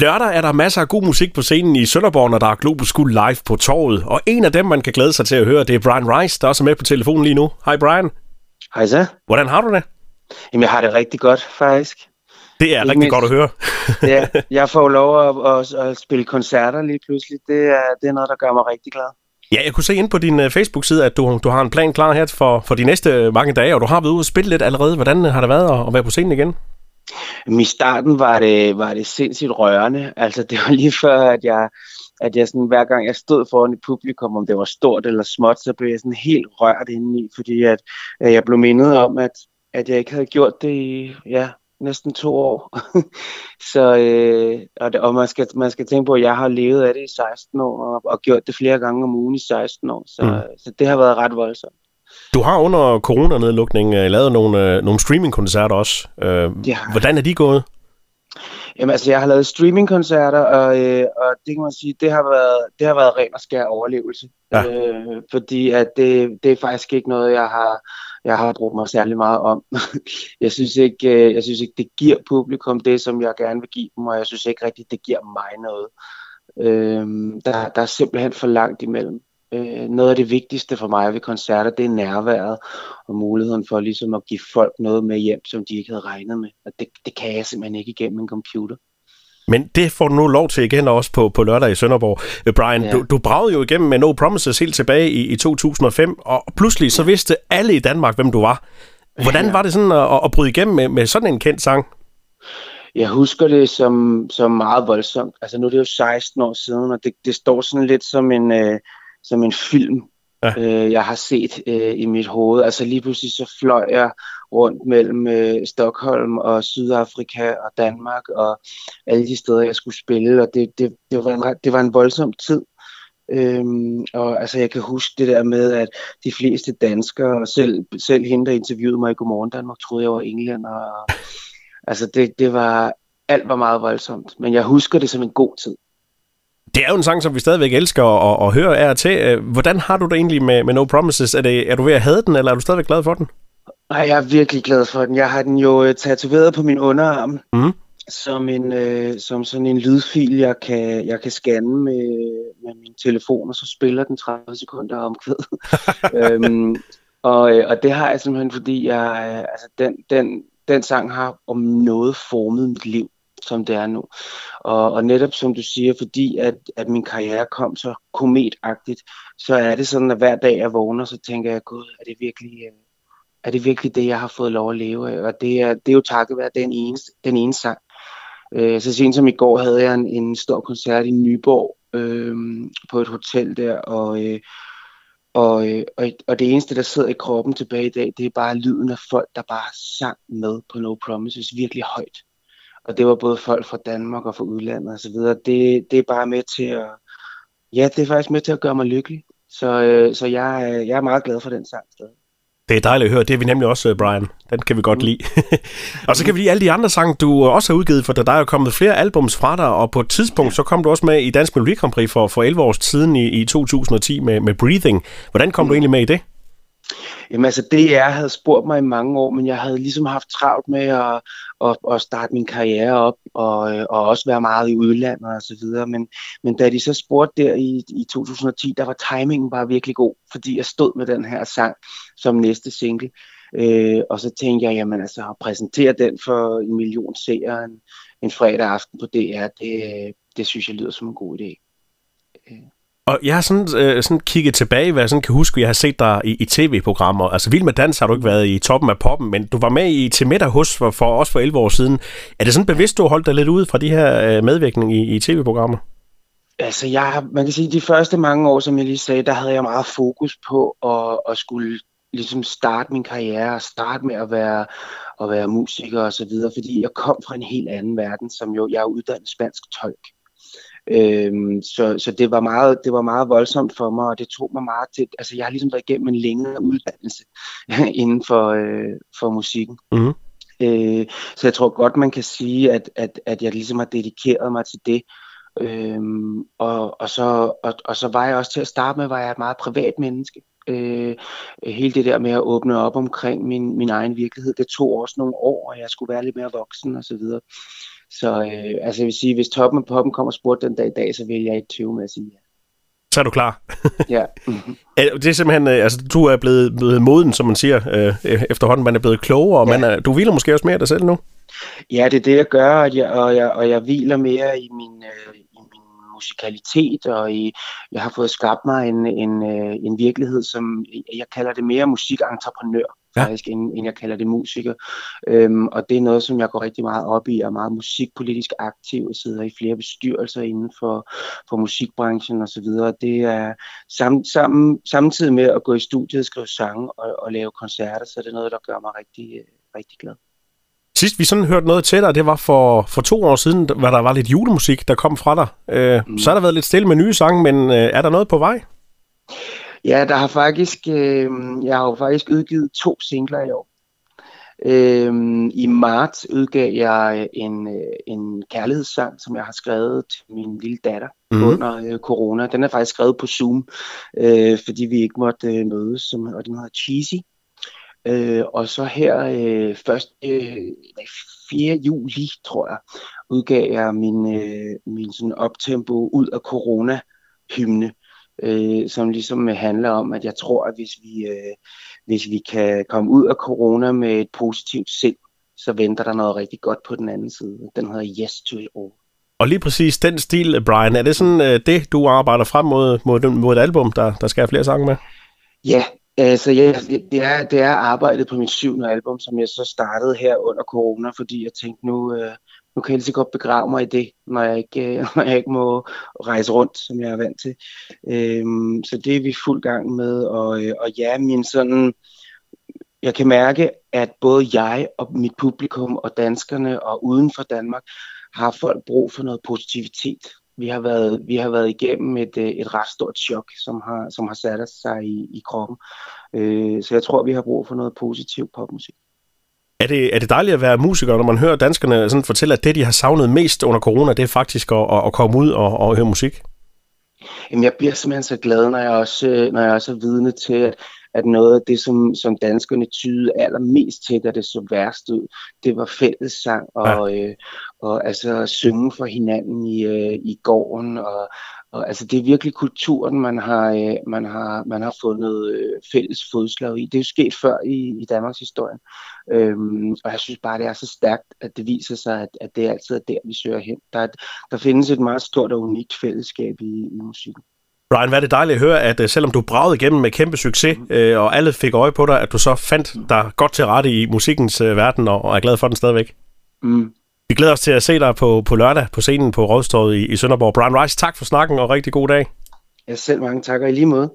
Lørdag er der masser af god musik på scenen i Sønderborg, når der er Global School live på torvet. Og en af dem, man kan glæde sig til at høre, det er Brian Rice, der også er med på telefonen lige nu. Hej Brian. Hej så. Hvordan har du det? Jamen, jeg har det rigtig godt, faktisk. Det er Ikke rigtig mindst, godt at høre. ja, jeg får lov at, at, at spille koncerter lige pludselig. Det er, det er noget, der gør mig rigtig glad. Ja, jeg kunne se ind på din uh, Facebook-side, at du, du har en plan klar her for, for de næste mange dage, og du har været ude og spille lidt allerede. Hvordan har det været at, at være på scenen igen? I starten var det, var det sindssygt rørende. Altså, det var lige før, at jeg, at jeg sådan, hver gang jeg stod foran et publikum, om det var stort eller småt, så blev jeg sådan helt rørt indeni, fordi at, at jeg blev mindet om, at, at jeg ikke havde gjort det i ja, næsten to år. så, øh, og, det, og man, skal, man skal tænke på, at jeg har levet af det i 16 år, og, og gjort det flere gange om ugen i 16 år, så, mm. så det har været ret voldsomt. Du har under coronanedlukningen uh, lavet nogle, uh, nogle streamingkoncerter også. Uh, ja. Hvordan er de gået? Jamen altså, jeg har lavet streamingkoncerter, og, øh, og det kan man sige, det har været, det har været ren og skær overlevelse. Ja. Øh, fordi at det, det er faktisk ikke noget, jeg har, jeg har brugt mig særlig meget om. jeg, synes ikke, jeg synes ikke, det giver publikum det, som jeg gerne vil give dem, og jeg synes ikke rigtigt, det giver mig noget. Øh, der, der er simpelthen for langt imellem. Øh, noget af det vigtigste for mig ved koncerter, det er nærværet og muligheden for ligesom at give folk noget med hjem, som de ikke havde regnet med. Og det, det kan jeg simpelthen ikke igennem en computer. Men det får du nu lov til igen også på, på lørdag i Sønderborg. Øh, Brian, ja. du, du bragede jo igennem med No Promises helt tilbage i, i 2005, og pludselig så vidste alle i Danmark, hvem du var. Hvordan ja. var det sådan at, at bryde igennem med, med sådan en kendt sang? Jeg husker det som, som meget voldsomt. Altså nu er det jo 16 år siden, og det, det står sådan lidt som en... Øh, som en film, ja. øh, jeg har set øh, i mit hoved. Altså lige pludselig så fløj jeg rundt mellem øh, Stockholm og Sydafrika og Danmark og alle de steder, jeg skulle spille, og det, det, det, var, en, det var en voldsom tid. Øhm, og altså jeg kan huske det der med, at de fleste danskere, selv, selv hende, der interviewede mig i Godmorgen Danmark, troede jeg var englænder. Og, altså det, det var, alt var meget voldsomt, men jeg husker det som en god tid. Det er jo en sang, som vi stadigvæk elsker at, at høre af til. Øh, hvordan har du det egentlig med, med No Promises? Er, det, er du ved at have den, eller er du stadigvæk glad for den? Nej, jeg er virkelig glad for den. Jeg har den jo øh, tatoveret på min underarm. Mm. Som, en, øh, som sådan en lydfil, jeg kan, jeg kan scanne med, med min telefon, og så spiller den 30 sekunder omkvæd. øhm, og, øh, og det har jeg simpelthen, fordi jeg, altså den, den, den sang har om noget formet mit liv som det er nu. Og, og netop som du siger, fordi at, at min karriere kom så kometagtigt, så er det sådan, at hver dag jeg vågner, så tænker jeg, gud, er det virkelig, øh, er det, virkelig det, jeg har fået lov at leve af? Og det er, det er jo takket være den ene, den ene sang. Øh, så sent som i går havde jeg en, en stor koncert i Nyborg øh, på et hotel der, og, øh, og, øh, og, og det eneste, der sidder i kroppen tilbage i dag, det er bare lyden af folk, der bare sang med på No Promises virkelig højt og det var både folk fra Danmark og fra udlandet og så videre. Det, det er bare med til at, ja, det er faktisk med til at gøre mig lykkelig. Så, øh, så jeg, jeg er meget glad for den sang stadig. Det er dejligt at høre. Det er vi nemlig også, øh, Brian. Den kan vi godt mm. lide. og så kan vi lide alle de andre sange, du også har udgivet, for der er jo kommet flere albums fra dig, og på et tidspunkt, så kom du også med i Dansk Melodi Grand Prix for, for 11 år siden i, i 2010 med, med Breathing. Hvordan kom mm. du egentlig med i det? Jamen altså, DR havde spurgt mig i mange år, men jeg havde ligesom haft travlt med at, at, at starte min karriere op, og, øh, og også være meget i udlandet og så videre. Men, men da de så spurgte der i, i 2010, der var timingen bare virkelig god, fordi jeg stod med den her sang som næste single. Øh, og så tænkte jeg, jamen altså, at præsentere den for en million seere en, en fredag aften på DR, det, det synes jeg lyder som en god idé. Øh. Og jeg har sådan, øh, sådan kigget tilbage, hvad jeg sådan kan huske, jeg har set dig i, i tv-programmer. Altså Vild med Dans har du ikke været i toppen af poppen, men du var med i Til middag hos for, for os for 11 år siden. Er det sådan bevidst, du har holdt dig lidt ud fra de her øh, medvirkning i, i tv-programmer? Altså, jeg, man kan sige, de første mange år, som jeg lige sagde, der havde jeg meget fokus på at, at skulle ligesom starte min karriere og starte med at være, at være musiker og så videre, fordi jeg kom fra en helt anden verden, som jo, jeg er uddannet spansk tolk. Øhm, så så det, var meget, det var meget voldsomt for mig, og det tog mig meget til, altså jeg har ligesom været igennem en længere uddannelse inden for, øh, for musikken. Mm. Øh, så jeg tror godt, man kan sige, at, at, at jeg ligesom har dedikeret mig til det. Øhm, og, og, så, og, og så var jeg også til at starte med, var jeg et meget privat menneske. Øh, hele det der med at åbne op omkring min, min egen virkelighed, det tog også nogle år, og jeg skulle være lidt mere voksen og så videre. Så øh, altså jeg vil sige, hvis toppen af poppen kommer spurgt den dag i dag, så vil jeg ikke tøve med at sige ja. Så er du klar. ja. det er simpelthen, øh, altså du er blevet, blevet moden, som man siger, øh, efterhånden. Man er blevet klogere, og ja. man er, du hviler måske også mere af dig selv nu? Ja, det er det, jeg gør, og jeg, og jeg, og jeg hviler mere i min, øh, i min musikalitet, og i, jeg har fået skabt mig en, en, øh, en virkelighed, som jeg kalder det mere musikentreprenør ja. faktisk, end, end jeg kalder det musiker. Øhm, og det er noget, som jeg går rigtig meget op i, og er meget musikpolitisk aktiv, og sidder i flere bestyrelser inden for, for musikbranchen osv. Det er sam, sam, samtidig med at gå i studiet og skrive sange og, og lave koncerter, så er det noget, der gør mig rigtig, rigtig glad. Sidst vi sådan hørte noget til dig, det var for, for to år siden, hvor der var lidt julemusik, der kom fra dig. Øh, mm. Så har der været lidt stille med nye sange, men øh, er der noget på vej? Ja, der har faktisk, øh, jeg har jo faktisk udgivet to singler i år. Øh, I marts udgav jeg en, øh, en kærlighedssang, som jeg har skrevet til min lille datter mm. under øh, corona. Den er faktisk skrevet på Zoom, øh, fordi vi ikke måtte øh, mødes, som, og den hedder Cheesy. Øh, og så her øh, først øh, 4. juli, tror jeg, udgav jeg min, øh, min sådan optempo ud af corona hymne øh, som ligesom handler om, at jeg tror, at hvis vi, øh, hvis vi kan komme ud af corona med et positivt sind, så venter der noget rigtig godt på den anden side. Den hedder Yes to It All. Og lige præcis den stil, Brian, er det sådan øh, det, du arbejder frem mod, mod, mod et album, der, der skal have flere sange med? Ja, altså ja, det, er, det er arbejdet på mit syvende album, som jeg så startede her under corona, fordi jeg tænkte nu, øh, nu kan jeg lige så godt begrave mig i det, når jeg ikke, øh, når jeg ikke må rejse rundt, som jeg er vant til. Øhm, så det er vi fuld gang med, og, øh, og ja, min sådan, jeg kan mærke, at både jeg og mit publikum og danskerne og uden for Danmark har folk brug for noget positivitet. Vi har været, vi har været igennem et, øh, et ret stort chok, som har, som har sat sig i, i kroppen. Øh, så jeg tror, vi har brug for noget positiv popmusik. Er det, er det dejligt at være musiker, når man hører danskerne sådan fortælle, at det, de har savnet mest under corona, det er faktisk at, at komme ud og, og høre musik? Jamen, jeg bliver simpelthen så glad, når jeg også, når jeg også er vidne til, at, at noget af det, som, som danskerne tyede allermest til, da det så værst ud, det var fællessang og, ja. øh, og altså synge for hinanden i, øh, i gården og, og altså det er virkelig kulturen, man har, øh, man har, man har fundet øh, fælles fodslag i. Det er jo sket før i, i Danmarks historie. Øhm, og jeg synes bare, det er så stærkt, at det viser sig, at, at det altid er der, vi søger hen. Der, der findes et meget stort og unikt fællesskab i, i musikken. Brian, hvad er det dejligt at høre, at øh, selvom du bragede igennem med kæmpe succes, mm. øh, og alle fik øje på dig, at du så fandt dig godt til rette i musikkens øh, verden, og, og er glad for den stadigvæk. Mm. Vi glæder os til at se dig på, på lørdag på scenen på Rådstået i, i Sønderborg. Brian Rice, tak for snakken og rigtig god dag. Jeg selv mange takker i lige måde.